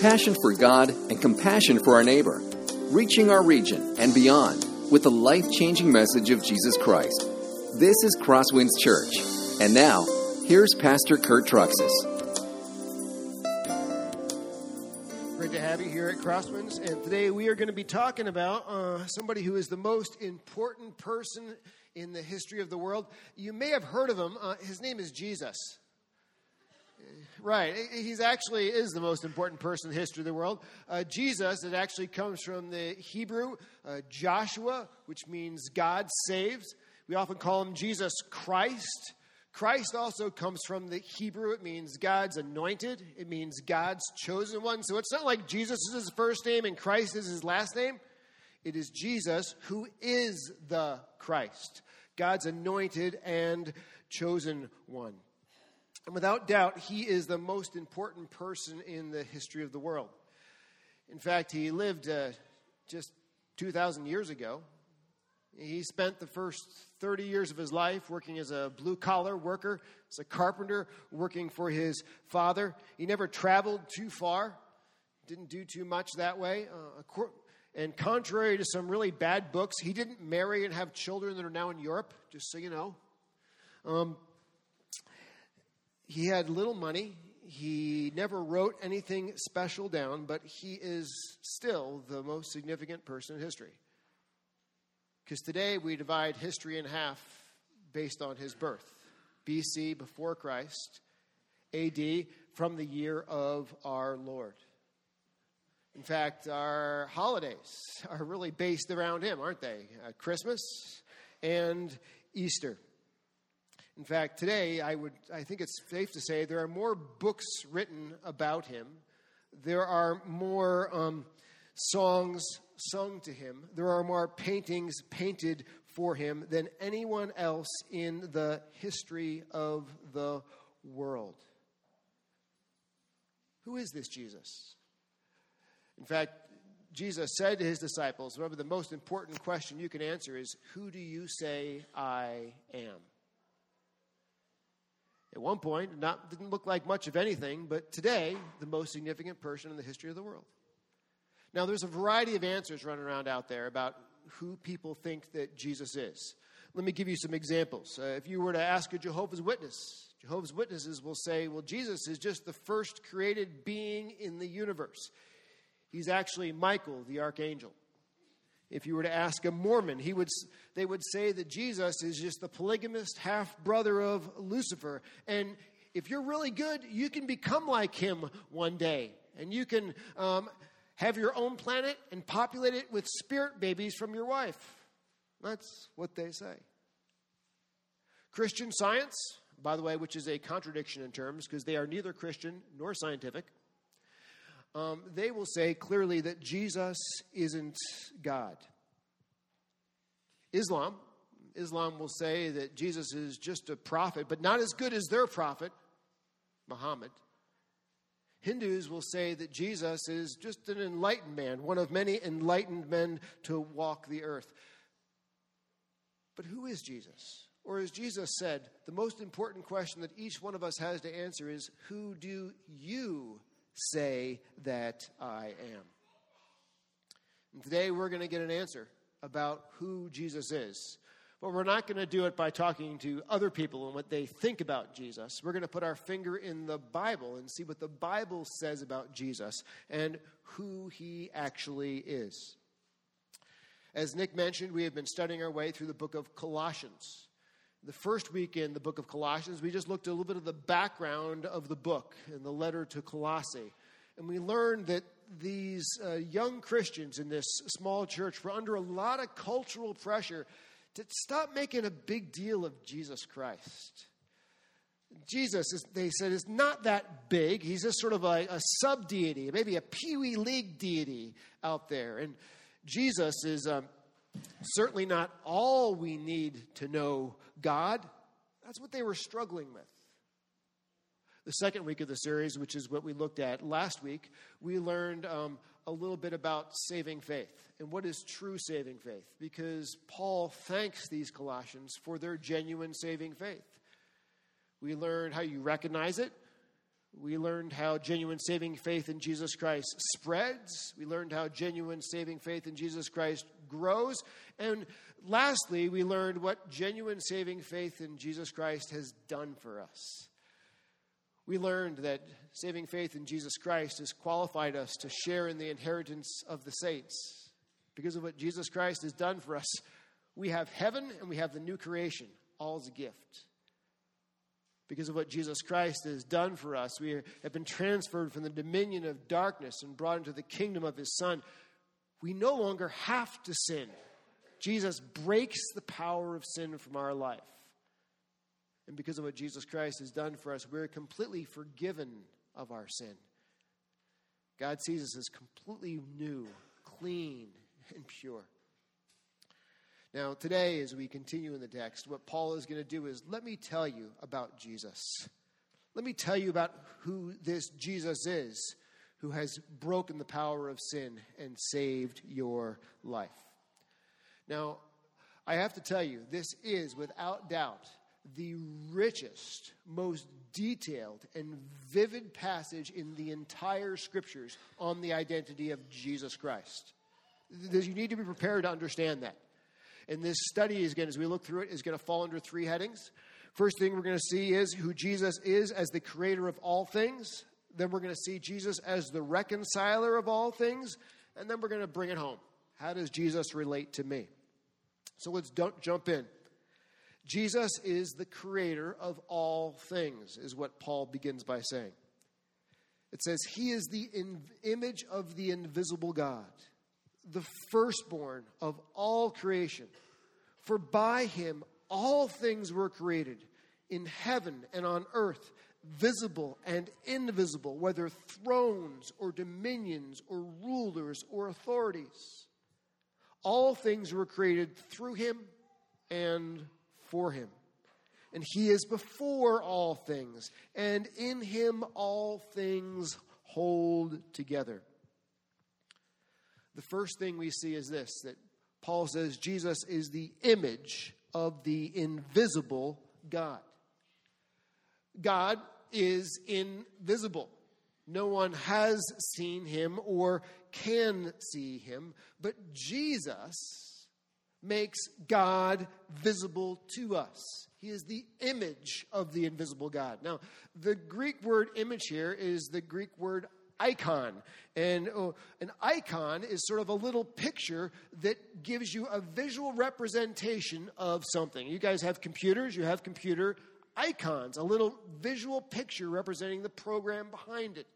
passion for God and compassion for our neighbor, reaching our region and beyond with the life changing message of Jesus Christ. This is Crosswinds Church. And now, here's Pastor Kurt Truxas. Great to have you here at Crosswinds. And today we are going to be talking about uh, somebody who is the most important person in the history of the world. You may have heard of him. Uh, his name is Jesus. Right. He's actually is the most important person in the history of the world. Uh, Jesus, it actually comes from the Hebrew uh, Joshua, which means God saves. We often call him Jesus Christ. Christ also comes from the Hebrew. It means God's anointed. It means God's chosen one. So it's not like Jesus is his first name and Christ is his last name. It is Jesus who is the Christ, God's anointed and chosen one. And without doubt, he is the most important person in the history of the world. In fact, he lived uh, just 2,000 years ago. He spent the first 30 years of his life working as a blue collar worker, as a carpenter, working for his father. He never traveled too far, didn't do too much that way. Uh, and contrary to some really bad books, he didn't marry and have children that are now in Europe, just so you know. Um, he had little money. He never wrote anything special down, but he is still the most significant person in history. Because today we divide history in half based on his birth BC, before Christ, AD, from the year of our Lord. In fact, our holidays are really based around him, aren't they? Uh, Christmas and Easter. In fact, today I would I think it's safe to say there are more books written about him. There are more um, songs sung to him. There are more paintings painted for him than anyone else in the history of the world. Who is this Jesus? In fact, Jesus said to his disciples, remember the most important question you can answer is, Who do you say I am? At one point, not, didn't look like much of anything, but today, the most significant person in the history of the world. Now, there's a variety of answers running around out there about who people think that Jesus is. Let me give you some examples. Uh, if you were to ask a Jehovah's Witness, Jehovah's Witnesses will say, well, Jesus is just the first created being in the universe. He's actually Michael, the archangel. If you were to ask a Mormon, he would, they would say that Jesus is just the polygamist half brother of Lucifer. And if you're really good, you can become like him one day. And you can um, have your own planet and populate it with spirit babies from your wife. That's what they say. Christian science, by the way, which is a contradiction in terms because they are neither Christian nor scientific, um, they will say clearly that Jesus isn't God. Islam, Islam will say that Jesus is just a prophet, but not as good as their prophet, Muhammad. Hindus will say that Jesus is just an enlightened man, one of many enlightened men to walk the earth. But who is Jesus? Or, as Jesus said, the most important question that each one of us has to answer is Who do you say that I am? And today we're going to get an answer about who Jesus is. But we're not going to do it by talking to other people and what they think about Jesus. We're going to put our finger in the Bible and see what the Bible says about Jesus and who he actually is. As Nick mentioned, we have been studying our way through the book of Colossians. The first week in the book of Colossians, we just looked a little bit of the background of the book and the letter to Colossae. And we learned that these uh, young Christians in this small church were under a lot of cultural pressure to stop making a big deal of Jesus Christ. Jesus, is, they said, is not that big. He's just sort of a, a sub deity, maybe a Pee Wee League deity out there. And Jesus is um, certainly not all we need to know God. That's what they were struggling with. The second week of the series, which is what we looked at last week, we learned um, a little bit about saving faith and what is true saving faith because Paul thanks these Colossians for their genuine saving faith. We learned how you recognize it, We learned how genuine saving faith in Jesus Christ spreads. We learned how genuine saving faith in Jesus Christ grows. And lastly, we learned what genuine saving faith in Jesus Christ has done for us. We learned that saving faith in Jesus Christ has qualified us to share in the inheritance of the saints. Because of what Jesus Christ has done for us, we have heaven and we have the new creation, all as a gift. Because of what Jesus Christ has done for us, we have been transferred from the dominion of darkness and brought into the kingdom of his Son. We no longer have to sin. Jesus breaks the power of sin from our life. And because of what Jesus Christ has done for us, we're completely forgiven of our sin. God sees us as completely new, clean, and pure. Now, today, as we continue in the text, what Paul is going to do is let me tell you about Jesus. Let me tell you about who this Jesus is who has broken the power of sin and saved your life. Now, I have to tell you, this is without doubt the richest, most detailed, and vivid passage in the entire scriptures on the identity of Jesus Christ. You need to be prepared to understand that. And this study, is, again, as we look through it, is going to fall under three headings. First thing we're going to see is who Jesus is as the creator of all things. Then we're going to see Jesus as the reconciler of all things. And then we're going to bring it home. How does Jesus relate to me? So let's jump in. Jesus is the creator of all things, is what Paul begins by saying. It says, He is the in- image of the invisible God the firstborn of all creation. For by him all things were created in heaven and on earth, visible and invisible, whether thrones or dominions or rulers or authorities. All things were created through him and for him. And he is before all things, and in him all things hold together. The first thing we see is this that Paul says Jesus is the image of the invisible God. God is invisible. No one has seen him or can see him, but Jesus makes God visible to us. He is the image of the invisible God. Now, the Greek word image here is the Greek word icon. And oh, an icon is sort of a little picture that gives you a visual representation of something. You guys have computers, you have computer icons, a little visual picture representing the program behind it.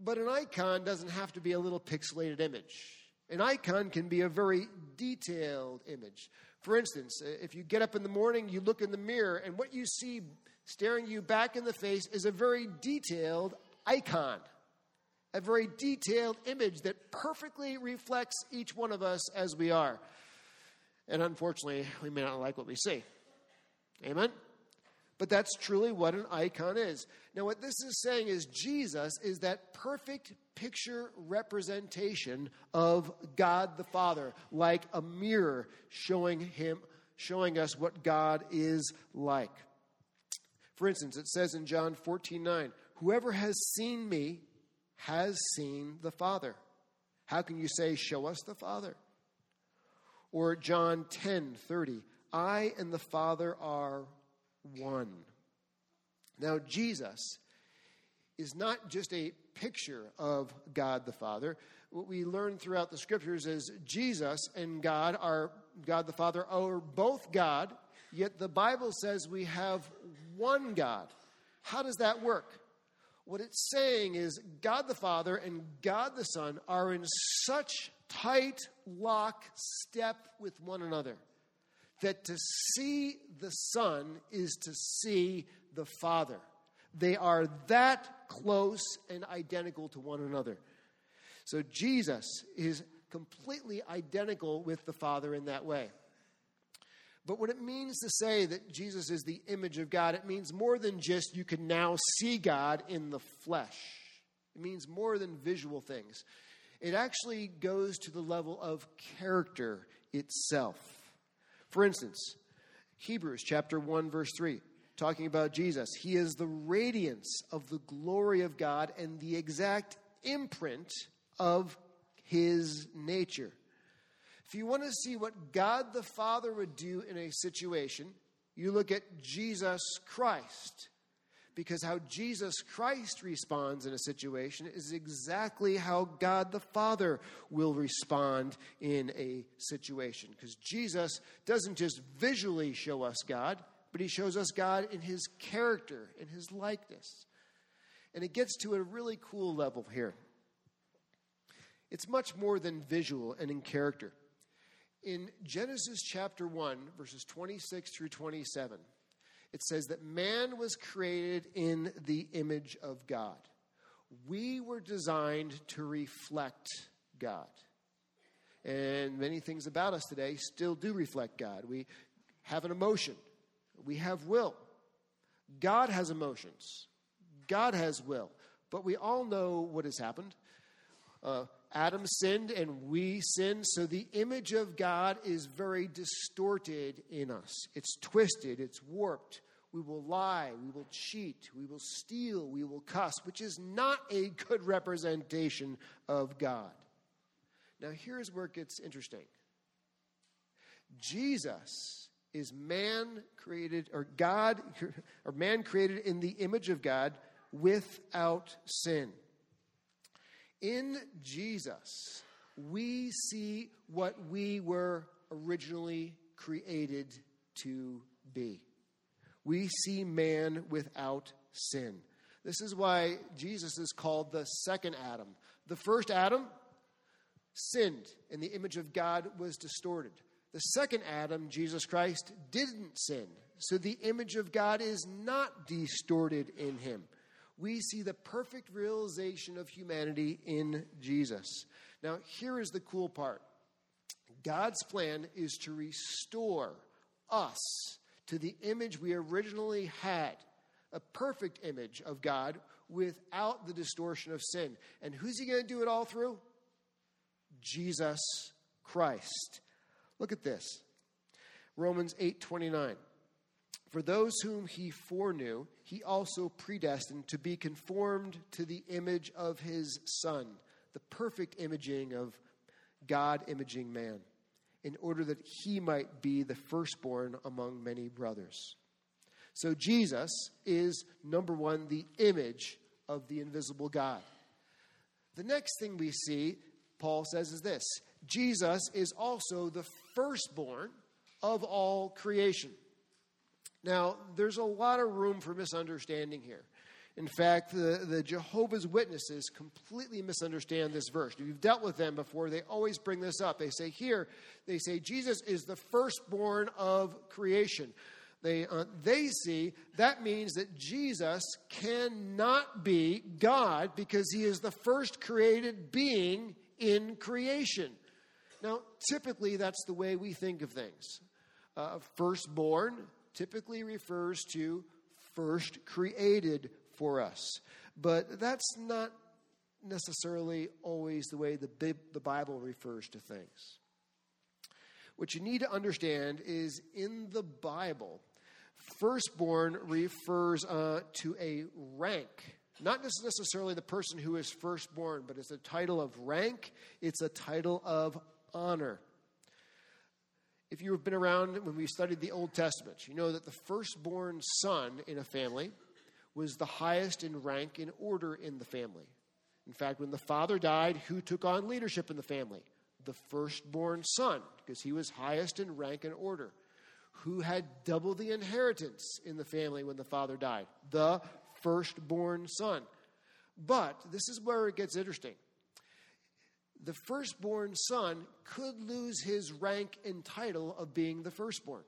But an icon doesn't have to be a little pixelated image. An icon can be a very detailed image. For instance, uh, if you get up in the morning, you look in the mirror, and what you see staring you back in the face is a very detailed icon a very detailed image that perfectly reflects each one of us as we are. And unfortunately, we may not like what we see. Amen? But that's truly what an icon is. Now, what this is saying is Jesus is that perfect picture representation of God the Father, like a mirror showing him, showing us what God is like. For instance, it says in John 14 9, Whoever has seen me has seen the Father. How can you say, Show us the Father? Or John 10 30, I and the Father are one. Now, Jesus is not just a picture of God the Father. What we learn throughout the scriptures is Jesus and God are God the Father are both God, yet the Bible says we have one God. How does that work? What it's saying is God the Father and God the Son are in such tight lock step with one another that to see the Son is to see the Father. They are that close and identical to one another. So Jesus is completely identical with the Father in that way. But what it means to say that Jesus is the image of God, it means more than just you can now see God in the flesh. It means more than visual things. It actually goes to the level of character itself. For instance, Hebrews chapter 1 verse 3. talking about Jesus. He is the radiance of the glory of God and the exact imprint of his nature. If you want to see what God the Father would do in a situation, you look at Jesus Christ. Because how Jesus Christ responds in a situation is exactly how God the Father will respond in a situation. Because Jesus doesn't just visually show us God, but he shows us God in his character, in his likeness. And it gets to a really cool level here. It's much more than visual and in character. In Genesis chapter 1, verses 26 through 27, it says that man was created in the image of God. We were designed to reflect God. And many things about us today still do reflect God. We have an emotion, we have will. God has emotions, God has will. But we all know what has happened. Uh, Adam sinned and we sinned, so the image of God is very distorted in us. It's twisted, it's warped. We will lie, we will cheat, we will steal, we will cuss, which is not a good representation of God. Now, here's where it gets interesting Jesus is man created, or God, or man created in the image of God without sin. In Jesus, we see what we were originally created to be. We see man without sin. This is why Jesus is called the second Adam. The first Adam sinned, and the image of God was distorted. The second Adam, Jesus Christ, didn't sin, so the image of God is not distorted in him we see the perfect realization of humanity in Jesus. Now, here is the cool part God's plan is to restore us to the image we originally had, a perfect image of God without the distortion of sin. And who's he going to do it all through? Jesus Christ. Look at this. Romans 8 29. For those whom he foreknew, he also predestined to be conformed to the image of his Son, the perfect imaging of God imaging man, in order that he might be the firstborn among many brothers. So Jesus is, number one, the image of the invisible God. The next thing we see, Paul says, is this Jesus is also the firstborn of all creation. Now, there's a lot of room for misunderstanding here. In fact, the, the Jehovah's Witnesses completely misunderstand this verse. If you've dealt with them before, they always bring this up. They say here, they say Jesus is the firstborn of creation. They, uh, they see that means that Jesus cannot be God because he is the first created being in creation. Now, typically, that's the way we think of things. Uh, firstborn, typically refers to first created for us. But that's not necessarily always the way the, the Bible refers to things. What you need to understand is in the Bible, firstborn refers uh, to a rank. Not necessarily the person who is firstborn, but it's a title of rank, it's a title of honor. If you have been around when we studied the Old Testament, you know that the firstborn son in a family was the highest in rank and order in the family. In fact, when the father died, who took on leadership in the family? The firstborn son, because he was highest in rank and order. Who had double the inheritance in the family when the father died? The firstborn son. But this is where it gets interesting the firstborn son could lose his rank and title of being the firstborn.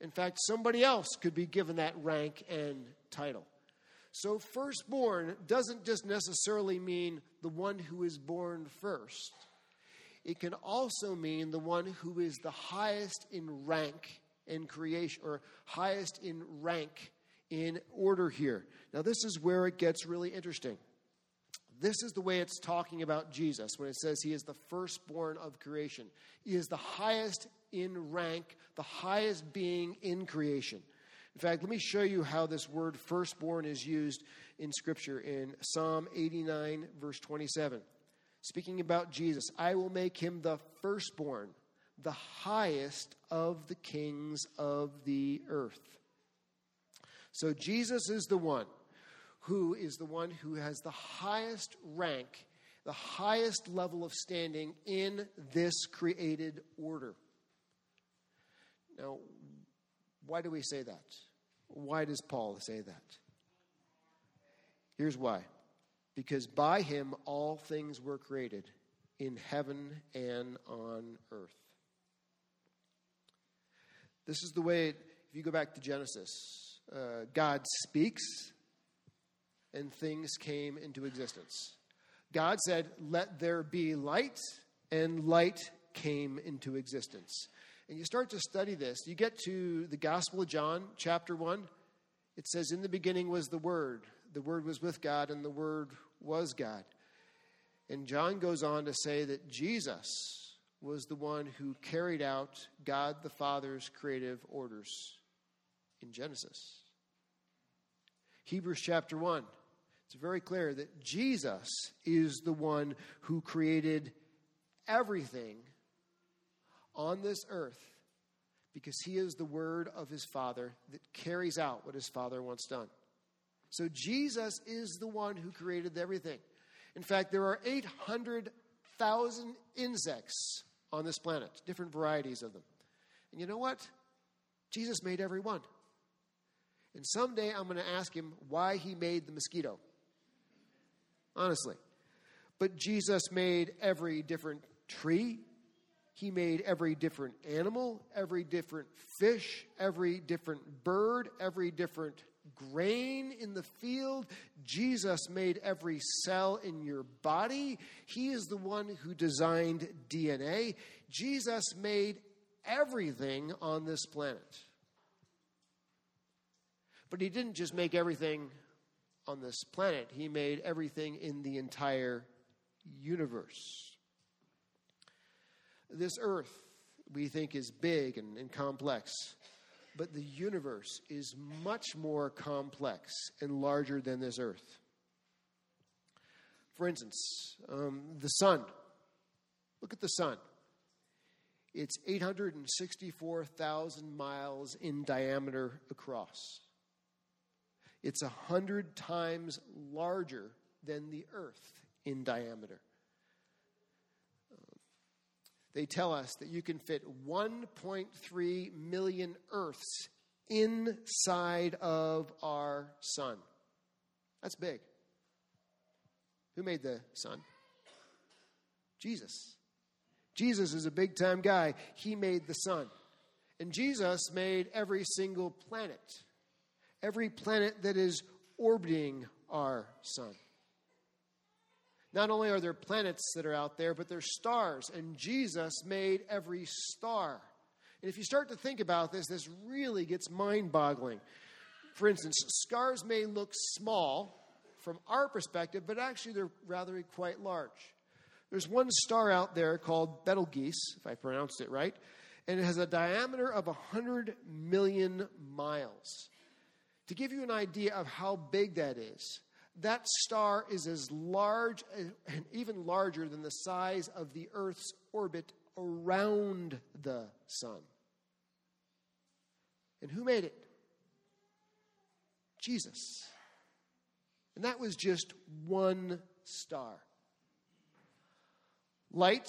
In fact, somebody else could be given that rank and title. So, firstborn doesn't just necessarily mean the one who is born first, it can also mean the one who is the highest in rank in creation, or highest in rank in order here. Now, this is where it gets really interesting. This is the way it's talking about Jesus when it says he is the firstborn of creation. He is the highest in rank, the highest being in creation. In fact, let me show you how this word firstborn is used in Scripture in Psalm 89, verse 27. Speaking about Jesus, I will make him the firstborn, the highest of the kings of the earth. So Jesus is the one who is the one who has the highest rank, the highest level of standing in this created order. Now, why do we say that? Why does Paul say that? Here's why. Because by him all things were created in heaven and on earth. This is the way, if you go back to Genesis, uh, God speaks and things came into existence. God said, Let there be light, and light came into existence and you start to study this, you get to the Gospel of John, chapter 1. It says, In the beginning was the Word. The Word was with God, and the Word was God. And John goes on to say that Jesus was the one who carried out God the Father's creative orders in Genesis. Hebrews chapter 1. It's very clear that Jesus is the one who created everything on this earth because he is the word of his Father that carries out what his Father wants done. So Jesus is the one who created everything. In fact, there are 800,000 insects on this planet, different varieties of them. And you know what? Jesus made every one. And someday I'm going to ask him why he made the mosquito. Honestly. But Jesus made every different tree, he made every different animal, every different fish, every different bird, every different grain in the field. Jesus made every cell in your body. He is the one who designed DNA. Jesus made everything on this planet. But he didn't just make everything on this planet, he made everything in the entire universe. This earth we think is big and, and complex, but the universe is much more complex and larger than this earth. For instance, um, the sun. Look at the sun. It's 864,000 miles in diameter across. It's a hundred times larger than the Earth in diameter they tell us that you can fit 1.3 million Earths inside of our sun. That's big. Who made the sun? Jesus. Jesus is a big time guy. He made the sun. And Jesus made every single planet, every planet that is orbiting our sun. Not only are there planets that are out there, but there's stars, and Jesus made every star. And if you start to think about this, this really gets mind boggling. For instance, stars may look small from our perspective, but actually they're rather quite large. There's one star out there called Betelgeuse, if I pronounced it right, and it has a diameter of 100 million miles. To give you an idea of how big that is, that star is as large and even larger than the size of the Earth's orbit around the sun. And who made it? Jesus. And that was just one star. Light,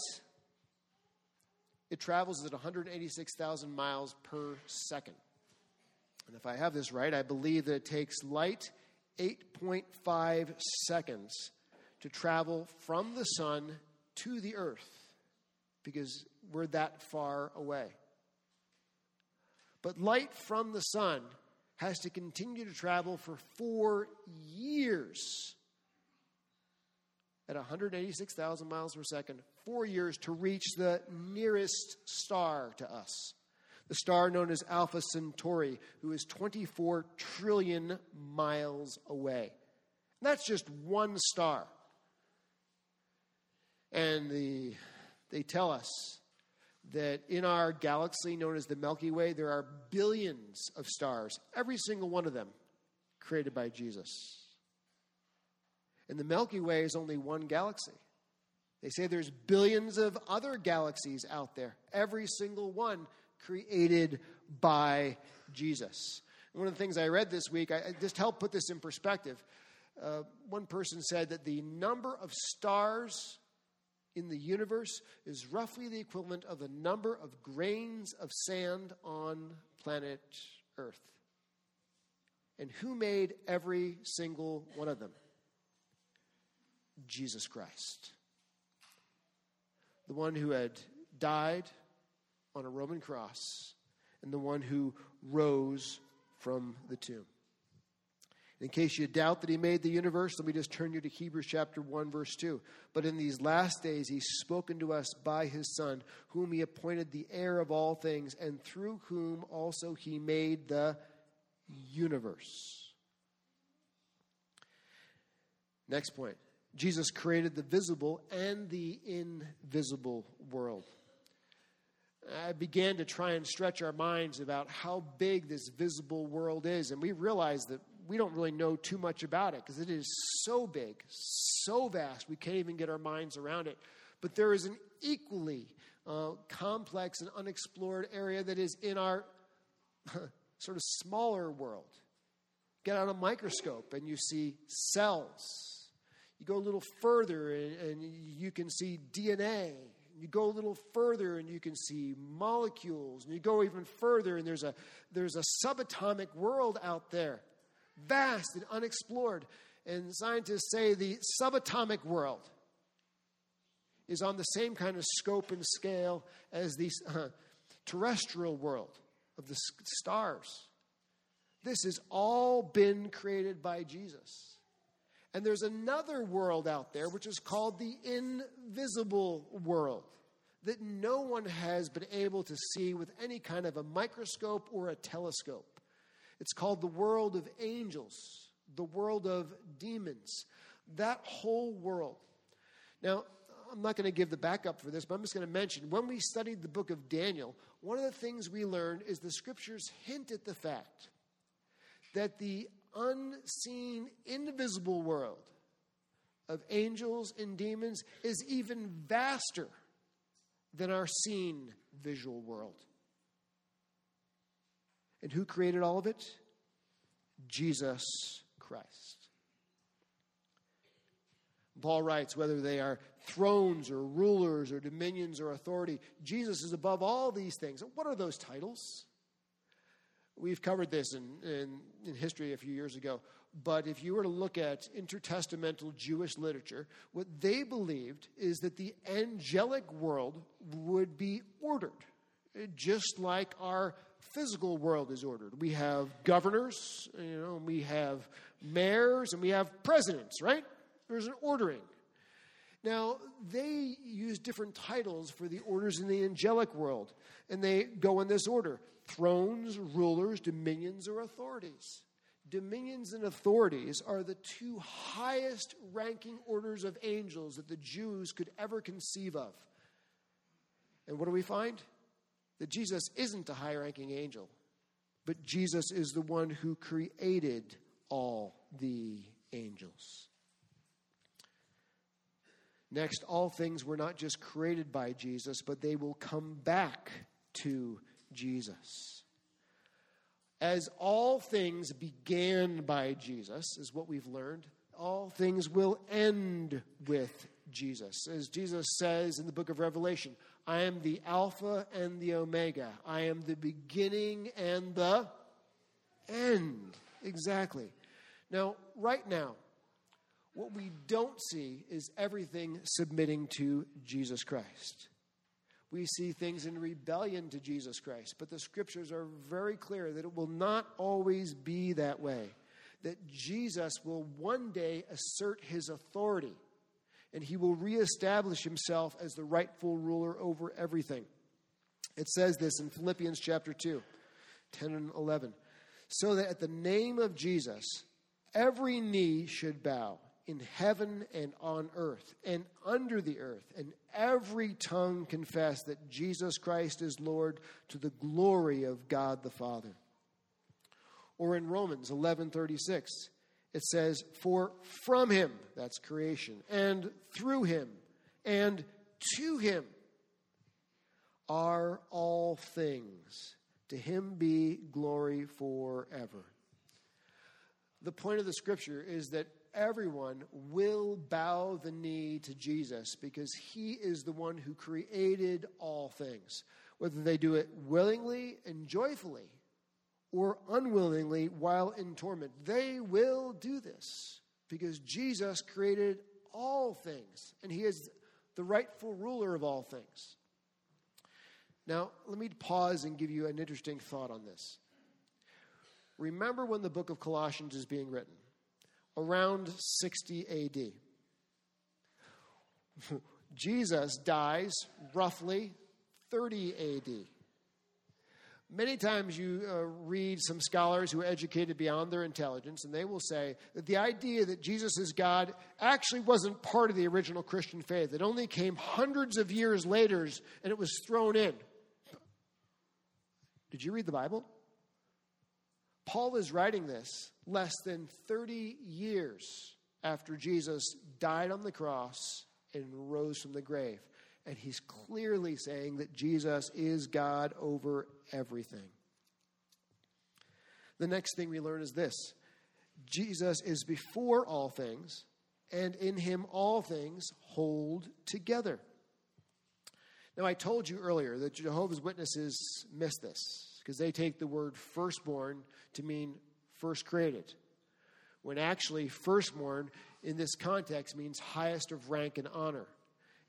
it travels at 186,000 miles per second. And if I have this right, I believe that it takes light 8.5 seconds to travel from the sun to the earth because we're that far away. But light from the sun has to continue to travel for four years at 186,000 miles per second, four years to reach the nearest star to us the star known as Alpha Centauri, who is 24 trillion miles away. And that's just one star. And the, they tell us that in our galaxy known as the Milky Way, there are billions of stars, every single one of them created by Jesus. And the Milky Way is only one galaxy. They say there's billions of other galaxies out there, every single one created by Jesus. One of the things I read this week, I, I just helped put this in perspective. Uh, one person said that the number of stars in the universe is roughly the equivalent of the number of grains of sand on planet Earth. And who made every single one of them? Jesus Christ. The one who had died on a Roman cross and the one who rose from the tomb. In case you doubt that he made the universe, let me just turn you to Hebrews chapter 1, verse 2. But in these last days, he's spoken to us by his Son, whom he appointed the heir of all things, and through whom also he made the universe. Next point Jesus created the visible and the invisible world. I began to try and stretch our minds about how big this visible world is, and we realized that we don't really know too much about it because it is so big, so vast, we can't even get our minds around it. But there is an equally uh, complex and unexplored area that is in our sort of smaller world. Get out a microscope and you see cells. You go a little further and, and you can see DNA. You go a little further and you can see molecules. And you go even further and there's a, there's a subatomic world out there vast and unexplored. And scientists say the subatomic world is on the same kind of scope and scale as the uh, terrestrial world of the stars. This has all been created by Jesus. And there's another world out there which is called the invisible world that no one has been able to see with any kind of a microscope or a telescope. It's called the world of angels, the world of demons, that whole world. Now, I'm not going to give the backup for this, but I'm just going to mention when we studied the book of Daniel, one of the things we learned is the scriptures hint at the fact that the unseen, invisible world of angels and demons is even vaster than our seen visual world. And who created all of it? Jesus Christ. Paul writes whether they are thrones or rulers or dominions or authority, Jesus is above all these things. What are those titles? We've covered this in, in, in, history a few years ago, but if you were to look at intertestamental Jewish literature, what they believed is that the angelic world would be ordered, just like our physical world is ordered. We have governors, you know, we have mayors, and we have presidents, right? There's an ordering. Now, they use different titles for the orders in the angelic world, and they go in this order thrones, rulers, dominions, or authorities. Dominions and authorities are the two highest ranking orders of angels that the Jews could ever conceive of. And what do we find? that Jesus isn't a high ranking angel, but Jesus is the one who created all the angels. Next, all things were not just created by Jesus, but they will come back to Jesus. As all things began by Jesus, is what we've learned, all things will end with Jesus. As Jesus says in the book of Revelation, I am the Alpha and the Omega. I am the beginning and the end. Exactly. Now, right now, what we don't see is everything submitting to Jesus Christ. We see things in rebellion to Jesus Christ, but the scriptures are very clear that it will not always be that way. That Jesus will one day assert his authority and he will reestablish himself as the rightful ruler over everything. It says this in Philippians chapter 2, 10 and 11. So that at the name of Jesus, every knee should bow in heaven and on earth and under the earth, and every tongue confess that Jesus Christ is Lord to the glory of God the Father. Or in Romans 11:36, it says, "For from him, that's creation, and through him, and to him are all things. To him be glory forever." The point of the scripture is that everyone will bow the knee to Jesus because he is the one who created all things, whether they do it willingly and joyfully or unwillingly while in torment. They will do this because Jesus created all things and he is the rightful ruler of all things. Now, let me pause and give you an interesting thought on this. Remember when the book of Colossians is being written? Around 60 AD. Jesus dies roughly 30 AD. Many times you uh, read some scholars who are educated beyond their intelligence, and they will say that the idea that Jesus is God actually wasn't part of the original Christian faith. It only came hundreds of years later and it was thrown in. Did you read the Bible? Paul is writing this less than 30 years after Jesus died on the cross and rose from the grave. And he's clearly saying that Jesus is God over everything. The next thing we learn is this Jesus is before all things, and in him all things hold together. Now, I told you earlier that Jehovah's Witnesses miss this because they take the word firstborn to mean first created, when actually firstborn in this context means highest of rank and honor.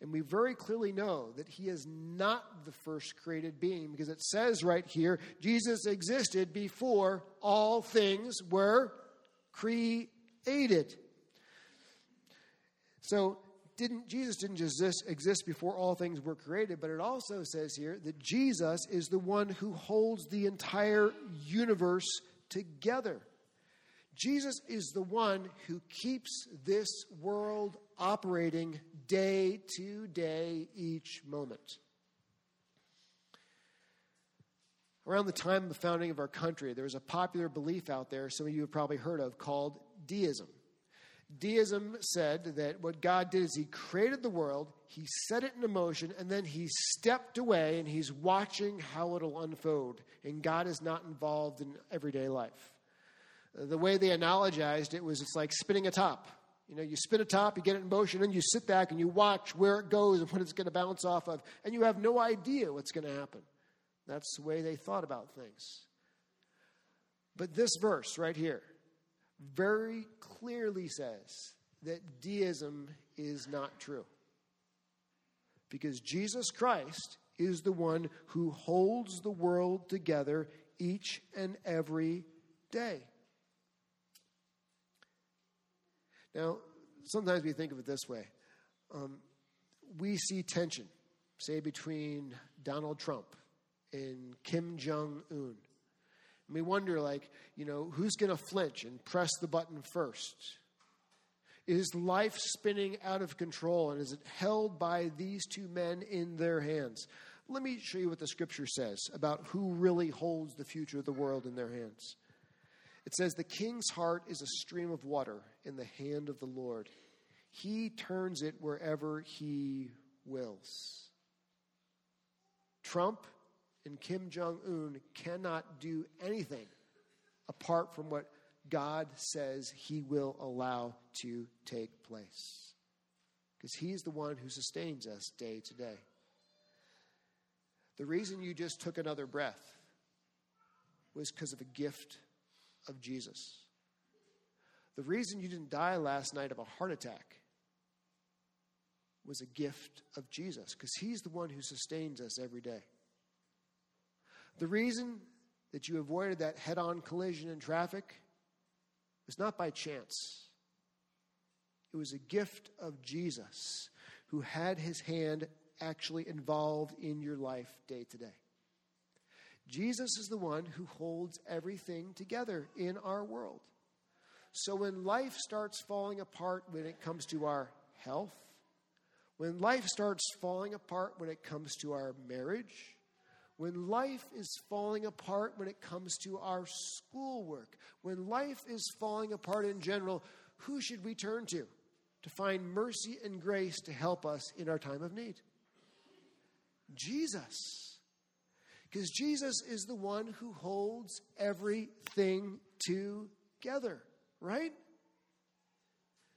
And we very clearly know that he is not the first created being because it says right here Jesus existed before all things were created. So didn't Jesus didn't just exist, exist before all things were created, but it also says here that Jesus is the one who holds the entire universe together. Jesus is the one who keeps this world operating day to day, each moment. Around the time of the founding of our country, there was a popular belief out there, some of you have probably heard of, called deism. Deism said that what God did is He created the world, He set it in motion, and then He stepped away and He's watching how it'll unfold. And God is not involved in everyday life. The way they analogized it was it's like spinning a top. You know, you spin a top, you get it in motion, and you sit back and you watch where it goes and what it's going to bounce off of, and you have no idea what's going to happen. That's the way they thought about things. But this verse right here, very clearly says that deism is not true. Because Jesus Christ is the one who holds the world together each and every day. Now, sometimes we think of it this way um, we see tension, say, between Donald Trump and Kim Jong un. And we wonder, like, you know, who's going to flinch and press the button first? Is life spinning out of control and is it held by these two men in their hands? Let me show you what the scripture says about who really holds the future of the world in their hands. It says, The king's heart is a stream of water in the hand of the Lord. He turns it wherever he wills. Trump and Kim Jong un cannot do anything apart from what God says he will allow to take place. Because he's the one who sustains us day to day. The reason you just took another breath was because of a gift of Jesus. The reason you didn't die last night of a heart attack was a gift of Jesus because he's the one who sustains us every day. The reason that you avoided that head on collision in traffic was not by chance. It was a gift of Jesus who had his hand actually involved in your life day to day. Jesus is the one who holds everything together in our world. So when life starts falling apart when it comes to our health, when life starts falling apart when it comes to our marriage, when life is falling apart when it comes to our schoolwork, when life is falling apart in general, who should we turn to to find mercy and grace to help us in our time of need? Jesus. Because Jesus is the one who holds everything together, right?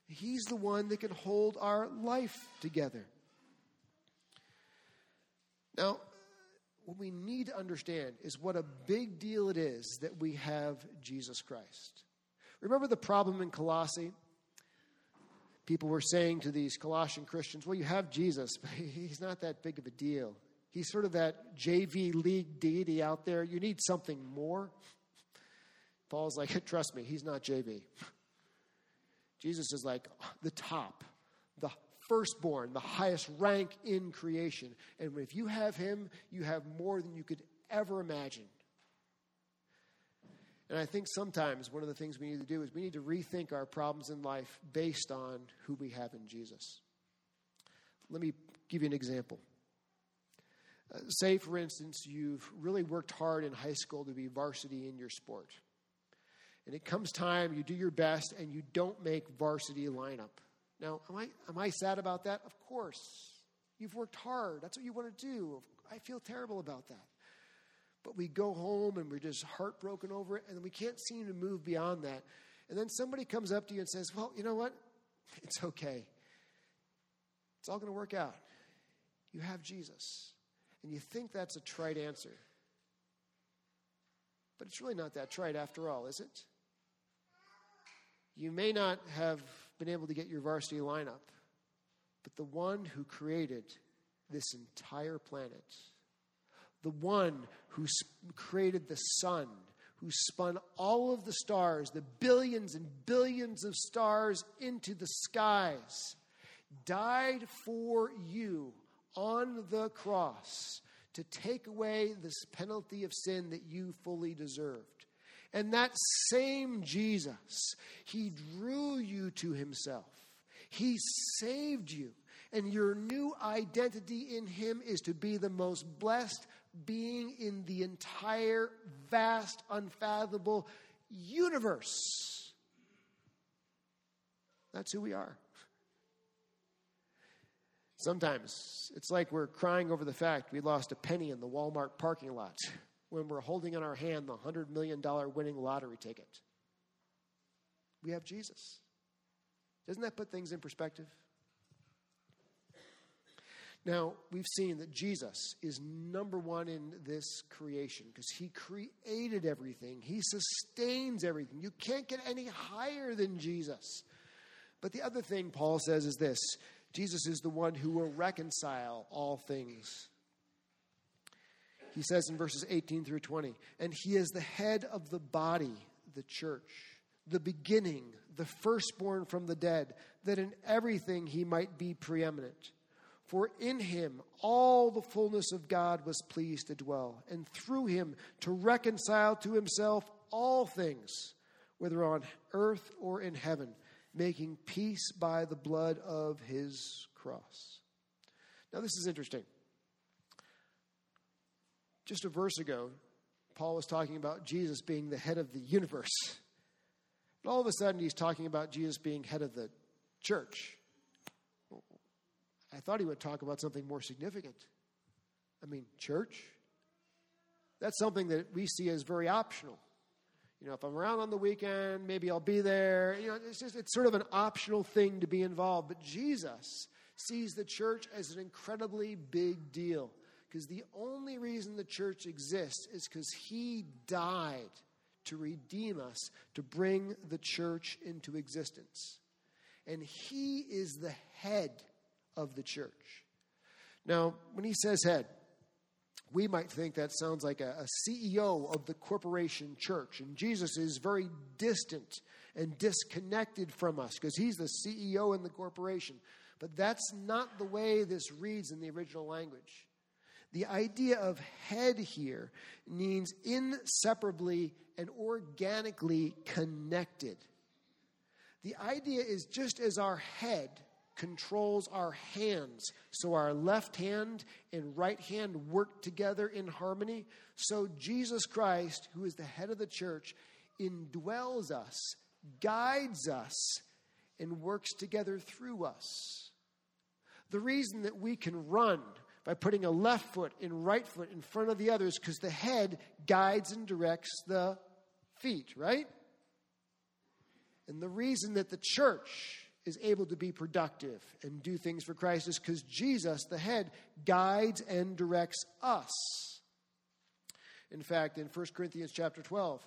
He's the one that can hold our life together. Now, what we need to understand is what a big deal it is that we have Jesus Christ. Remember the problem in Colossae? People were saying to these Colossian Christians, well, you have Jesus, but he's not that big of a deal. He's sort of that JV league deity out there. You need something more. Paul's like, trust me, he's not JV. Jesus is like the top, firstborn, the highest rank in creation. And if you have him, you have more than you could ever imagine. And I think sometimes one of the things we need to do is we need to rethink our problems in life based on who we have in Jesus. Let me give you an example. Uh, say, for instance, you've really worked hard in high school to be varsity in your sport. And it comes time, you do your best, and you don't make varsity lineup. Now, am I, am I sad about that? Of course. You've worked hard. That's what you want to do. I feel terrible about that. But we go home and we're just heartbroken over it, and we can't seem to move beyond that. And then somebody comes up to you and says, Well, you know what? It's okay. It's all going to work out. You have Jesus. And you think that's a trite answer. But it's really not that trite after all, is it? You may not have been able to get your varsity lineup, but the one who created this entire planet, the one who created the sun, who spun all of the stars, the billions and billions of stars into the skies, died for you on the cross to take away this penalty of sin that you fully deserved. And that same Jesus, He drew you to Himself. He saved you. And your new identity in Him is to be the most blessed being in the entire vast, unfathomable universe. That's who we are. Sometimes it's like we're crying over the fact we lost a penny in the Walmart parking lot when we're holding in our hand the $100 million winning lottery ticket. We have Jesus. Doesn't that put things in perspective? Now, we've seen that Jesus is number one in this creation because he created everything, he sustains everything. You can't get any higher than Jesus. But the other thing Paul says is this Jesus is the one who will reconcile all things. He says in verses 18 through 20, and he is the head of the body, the church, the beginning, the firstborn from the dead, that in everything he might be preeminent. For in him all the fullness of God was pleased to dwell, and through him to reconcile to himself all things, whether on earth or in heaven making peace by the blood of his cross. Now, this is interesting. Just a verse ago, Paul was talking about Jesus being the head of the universe. And all of a sudden, he's talking about Jesus being head of the church. I thought he would talk about something more significant. I mean, church? That's something that we see as very optional. You know, if I'm around on the weekend, maybe I'll be there. You know, it's just it's sort of an optional thing to be involved. But Jesus sees the church as an incredibly big deal because the only reason the church exists is because he died to redeem us, to bring the church into existence. And he is the head of the church. Now, when he says head, we might think that sounds like a, a, CEO of the corporation church. And Jesus is very distant and disconnected from us because he's the CEO in the corporation. But that's not the way this reads in the original language. The idea of head here means inseparably and organically connected. The idea is just as our head controls our hands, so our left hand and right hand work together in harmony, so Jesus Christ, who is the head of the church, indwells us, guides us, and works together through us. The reason that we can run by putting a left foot and right foot in front of the others because the head guides and directs the feet, right? And the reason that the church is able to be productive and do things for Christ is because Jesus, the head, guides and directs us. In fact, in 1 Corinthians chapter 12,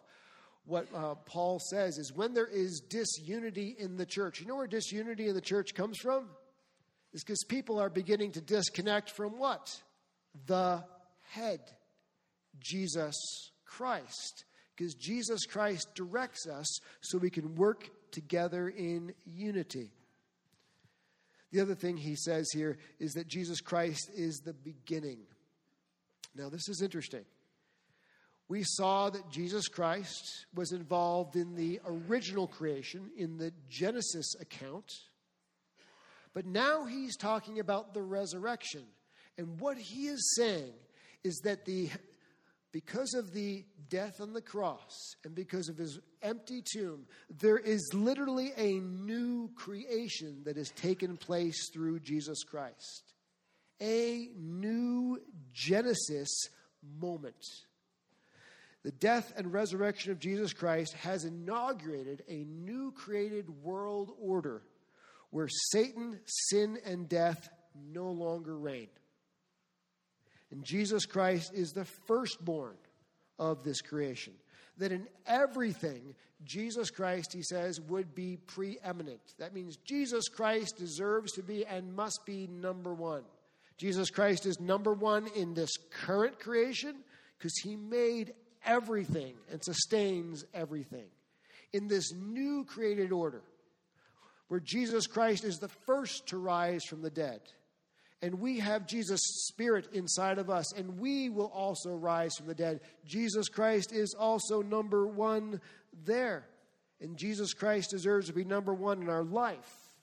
what uh, Paul says is when there is disunity in the church, you know where disunity in the church comes from? Is because people are beginning to disconnect from what? The head, Jesus Christ because Jesus Christ directs us so we can work together in unity. The other thing he says here is that Jesus Christ is the beginning. Now, this is interesting. We saw that Jesus Christ was involved in the original creation, in the Genesis account. But now he's talking about the resurrection. And what he is saying is that the because of the death on the cross and because of his empty tomb, there is literally a new creation that has taken place through Jesus Christ. A new Genesis moment. The death and resurrection of Jesus Christ has inaugurated a new created world order where Satan, sin, and death no longer reign. And Jesus Christ is the firstborn of this creation. That in everything, Jesus Christ, he says, would be preeminent. That means Jesus Christ deserves to be and must be number one. Jesus Christ is number one in this current creation because he made everything and sustains everything. In this new created order, where Jesus Christ is the first to rise from the dead and we have Jesus' Spirit inside of us, and we will also rise from the dead. Jesus Christ is also number one there. And Jesus Christ deserves to be number one in our life,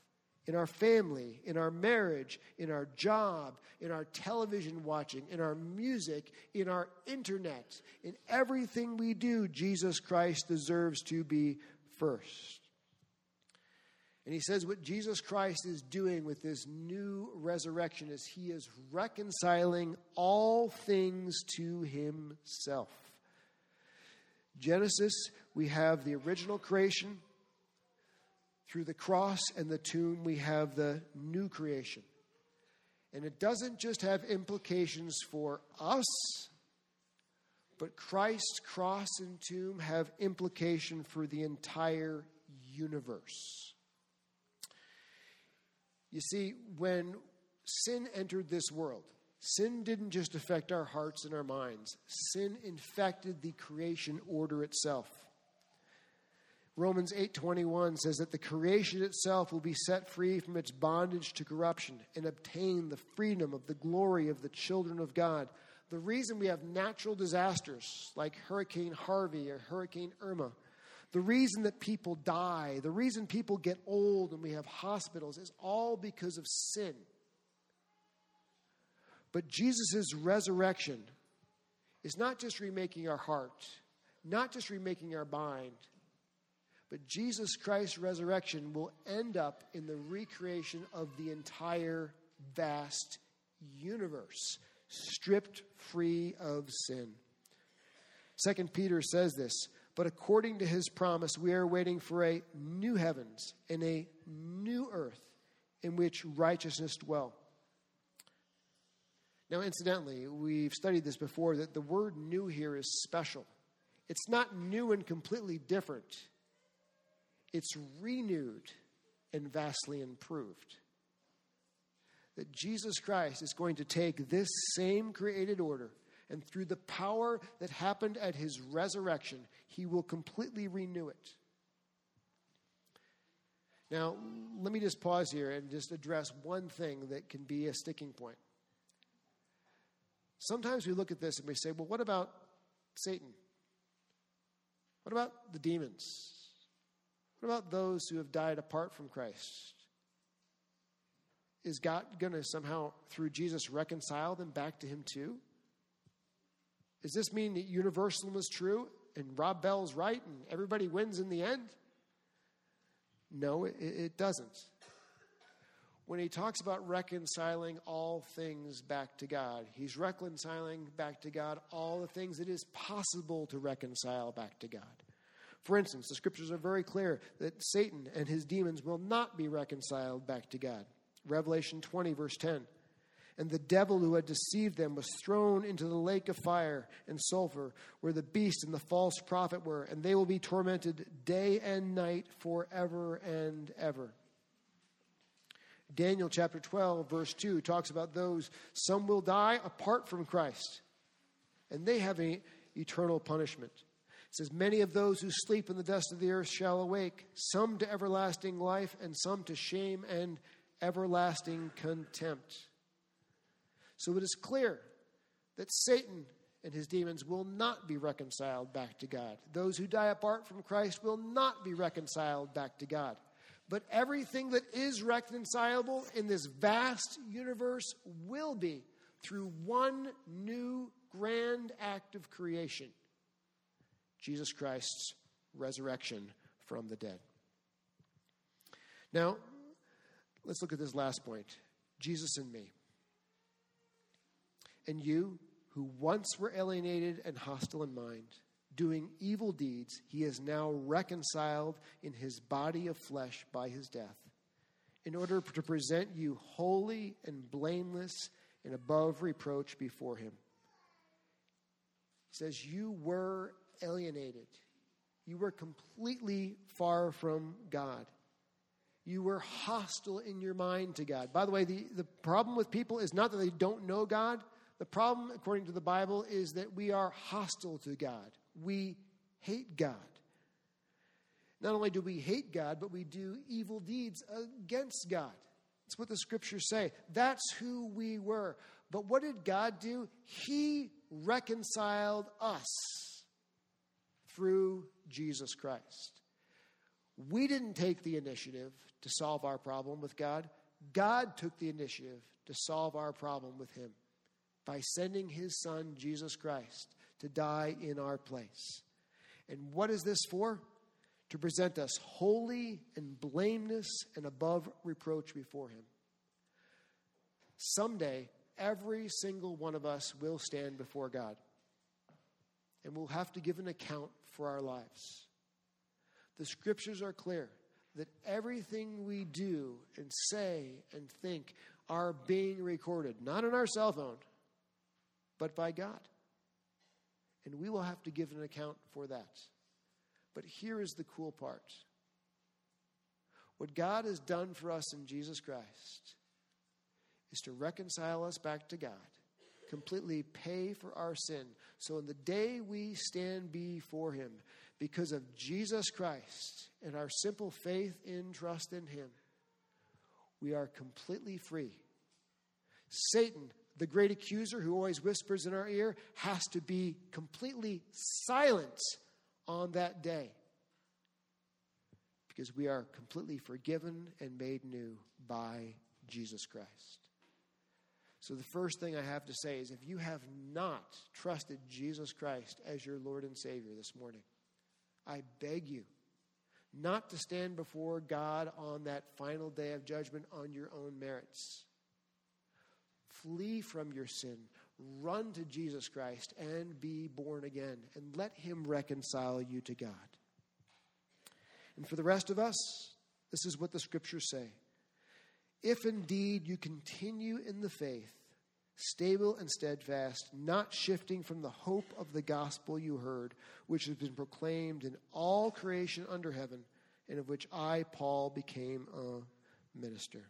in our family, in our marriage, in our job, in our television watching, in our music, in our internet. In everything we do, Jesus Christ deserves to be first. And he says what Jesus Christ is doing with this new resurrection is he is reconciling all things to himself. Genesis, we have the original creation. Through the cross and the tomb, we have the new creation. And it doesn't just have implications for us, but Christ's cross and tomb have implication for the entire universe. You see, when sin entered this world, sin didn't just affect our hearts and our minds, sin infected the creation order itself. Romans 8:21 says that the creation itself will be set free from its bondage to corruption and obtain the freedom of the glory of the children of God. The reason we have natural disasters like Hurricane Harvey or Hurricane Irma the reason that people die, the reason people get old and we have hospitals is all because of sin. But Jesus' resurrection is not just remaking our heart, not just remaking our mind, but Jesus Christ's resurrection will end up in the recreation of the entire vast universe, stripped free of sin. Second Peter says this but according to his promise, we are waiting for a new heavens and a new earth in which righteousness dwell. Now, incidentally, we've studied this before that the word new here is special. It's not new and completely different, it's renewed and vastly improved. That Jesus Christ is going to take this same created order and through the power that happened at his resurrection, he will completely renew it. Now, let me just pause here and just address one thing that can be a sticking point. Sometimes we look at this and we say, well, what about Satan? What about the demons? What about those who have died apart from Christ? Is God going to somehow, through Jesus, reconcile them back to Him too? Does this mean that universalism is true and Rob Bell's right and everybody wins in the end? No, it, it doesn't. When he talks about reconciling all things back to God, he's reconciling back to God all the things it is possible to reconcile back to God. For instance, the scriptures are very clear that Satan and his demons will not be reconciled back to God. Revelation 20, verse 10. And the devil who had deceived them was thrown into the lake of fire and sulfur, where the beast and the false prophet were, and they will be tormented day and night forever and ever. Daniel chapter 12, verse 2 talks about those, some will die apart from Christ, and they have an eternal punishment. It says, Many of those who sleep in the dust of the earth shall awake, some to everlasting life, and some to shame and everlasting contempt. So it is clear that Satan and his demons will not be reconciled back to God. Those who die apart from Christ will not be reconciled back to God. But everything that is reconcilable in this vast universe will be through one new grand act of creation Jesus Christ's resurrection from the dead. Now, let's look at this last point Jesus and me. And you, who once were alienated and hostile in mind, doing evil deeds, he is now reconciled in his body of flesh by his death, in order to present you holy and blameless and above reproach before him. He says, You were alienated, you were completely far from God. You were hostile in your mind to God. By the way, the, the problem with people is not that they don't know God, the problem, according to the Bible, is that we are hostile to God. We hate God. Not only do we hate God, but we do evil deeds against God. That's what the scriptures say. That's who we were. But what did God do? He reconciled us through Jesus Christ. We didn't take the initiative to solve our problem with God. God took the initiative to solve our problem with Him by sending his son, Jesus Christ, to die in our place. And what is this for? To present us holy and blameless and above reproach before him. Someday, every single one of us will stand before God, and we'll have to give an account for our lives. The scriptures are clear that everything we do and say and think are being recorded, not on our cell phone, but by God. And we will have to give an account for that. But here is the cool part what God has done for us in Jesus Christ is to reconcile us back to God, completely pay for our sin. So, in the day we stand before Him, because of Jesus Christ and our simple faith in trust in Him, we are completely free. Satan the great accuser who always whispers in our ear has to be completely silent on that day because we are completely forgiven and made new by Jesus Christ. So, the first thing I have to say is if you have not trusted Jesus Christ as your Lord and Savior this morning, I beg you not to stand before God on that final day of judgment on your own merits. Flee from your sin. Run to Jesus Christ and be born again. And let Him reconcile you to God. And for the rest of us, this is what the scriptures say. If indeed you continue in the faith, stable and steadfast, not shifting from the hope of the gospel you heard, which has been proclaimed in all creation under heaven, and of which I, Paul, became a minister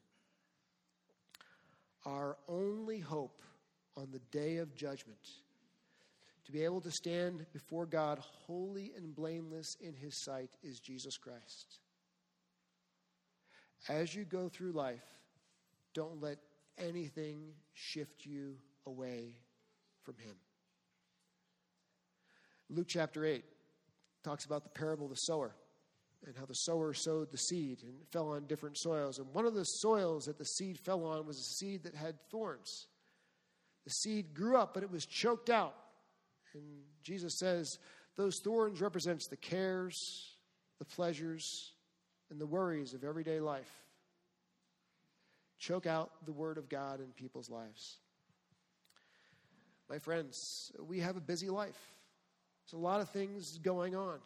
our only hope on the day of judgment to be able to stand before God holy and blameless in His sight is Jesus Christ. As you go through life, don't let anything shift you away from Him. Luke chapter 8 talks about the parable of the sower. And how the sower sowed the seed and it fell on different soils. And one of the soils that the seed fell on was a seed that had thorns. The seed grew up, but it was choked out. And Jesus says those thorns represents the cares, the pleasures, and the worries of everyday life. Choke out the word of God in people's lives. My friends, we have a busy life. There's a lot of things going on.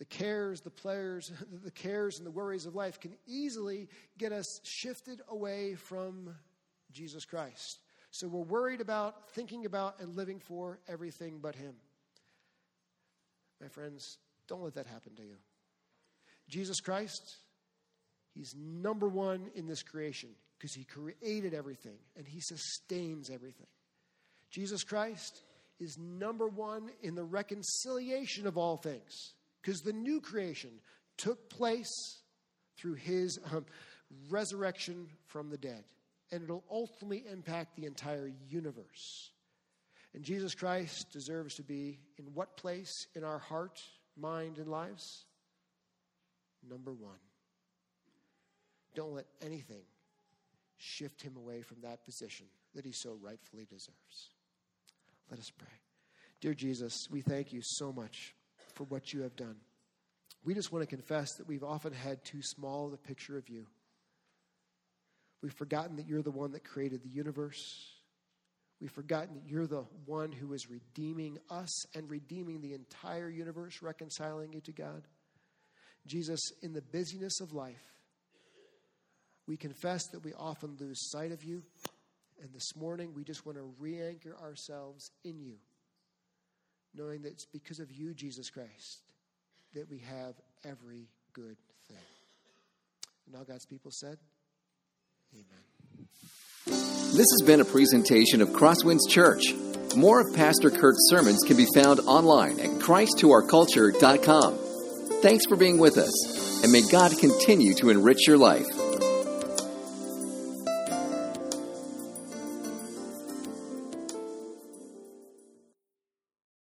The cares, the players, the cares and the worries of life can easily get us shifted away from Jesus Christ. So we're worried about, thinking about, and living for everything but Him. My friends, don't let that happen to you. Jesus Christ, He's number one in this creation because He created everything and He sustains everything. Jesus Christ is number one in the reconciliation of all things because the new creation took place through his um, resurrection from the dead. And it'll ultimately impact the entire universe. And Jesus Christ deserves to be in what place in our heart, mind, and lives? Number one. Don't let anything shift him away from that position that he so rightfully deserves. Let us pray. Dear Jesus, we thank you so much for what you have done. We just want to confess that we've often had too small of a picture of you. We've forgotten that you're the one that created the universe. We've forgotten that you're the one who is redeeming us and redeeming the entire universe, reconciling you to God. Jesus, in the busyness of life, we confess that we often lose sight of you. And this morning, we just want to re anchor ourselves in you, knowing that it's because of you, Jesus Christ, that we have every good thing. And all God's people said, Amen. This has been a presentation of Crosswinds Church. More of Pastor Kurt's sermons can be found online at christtourculture.com. Thanks for being with us, and may God continue to enrich your life.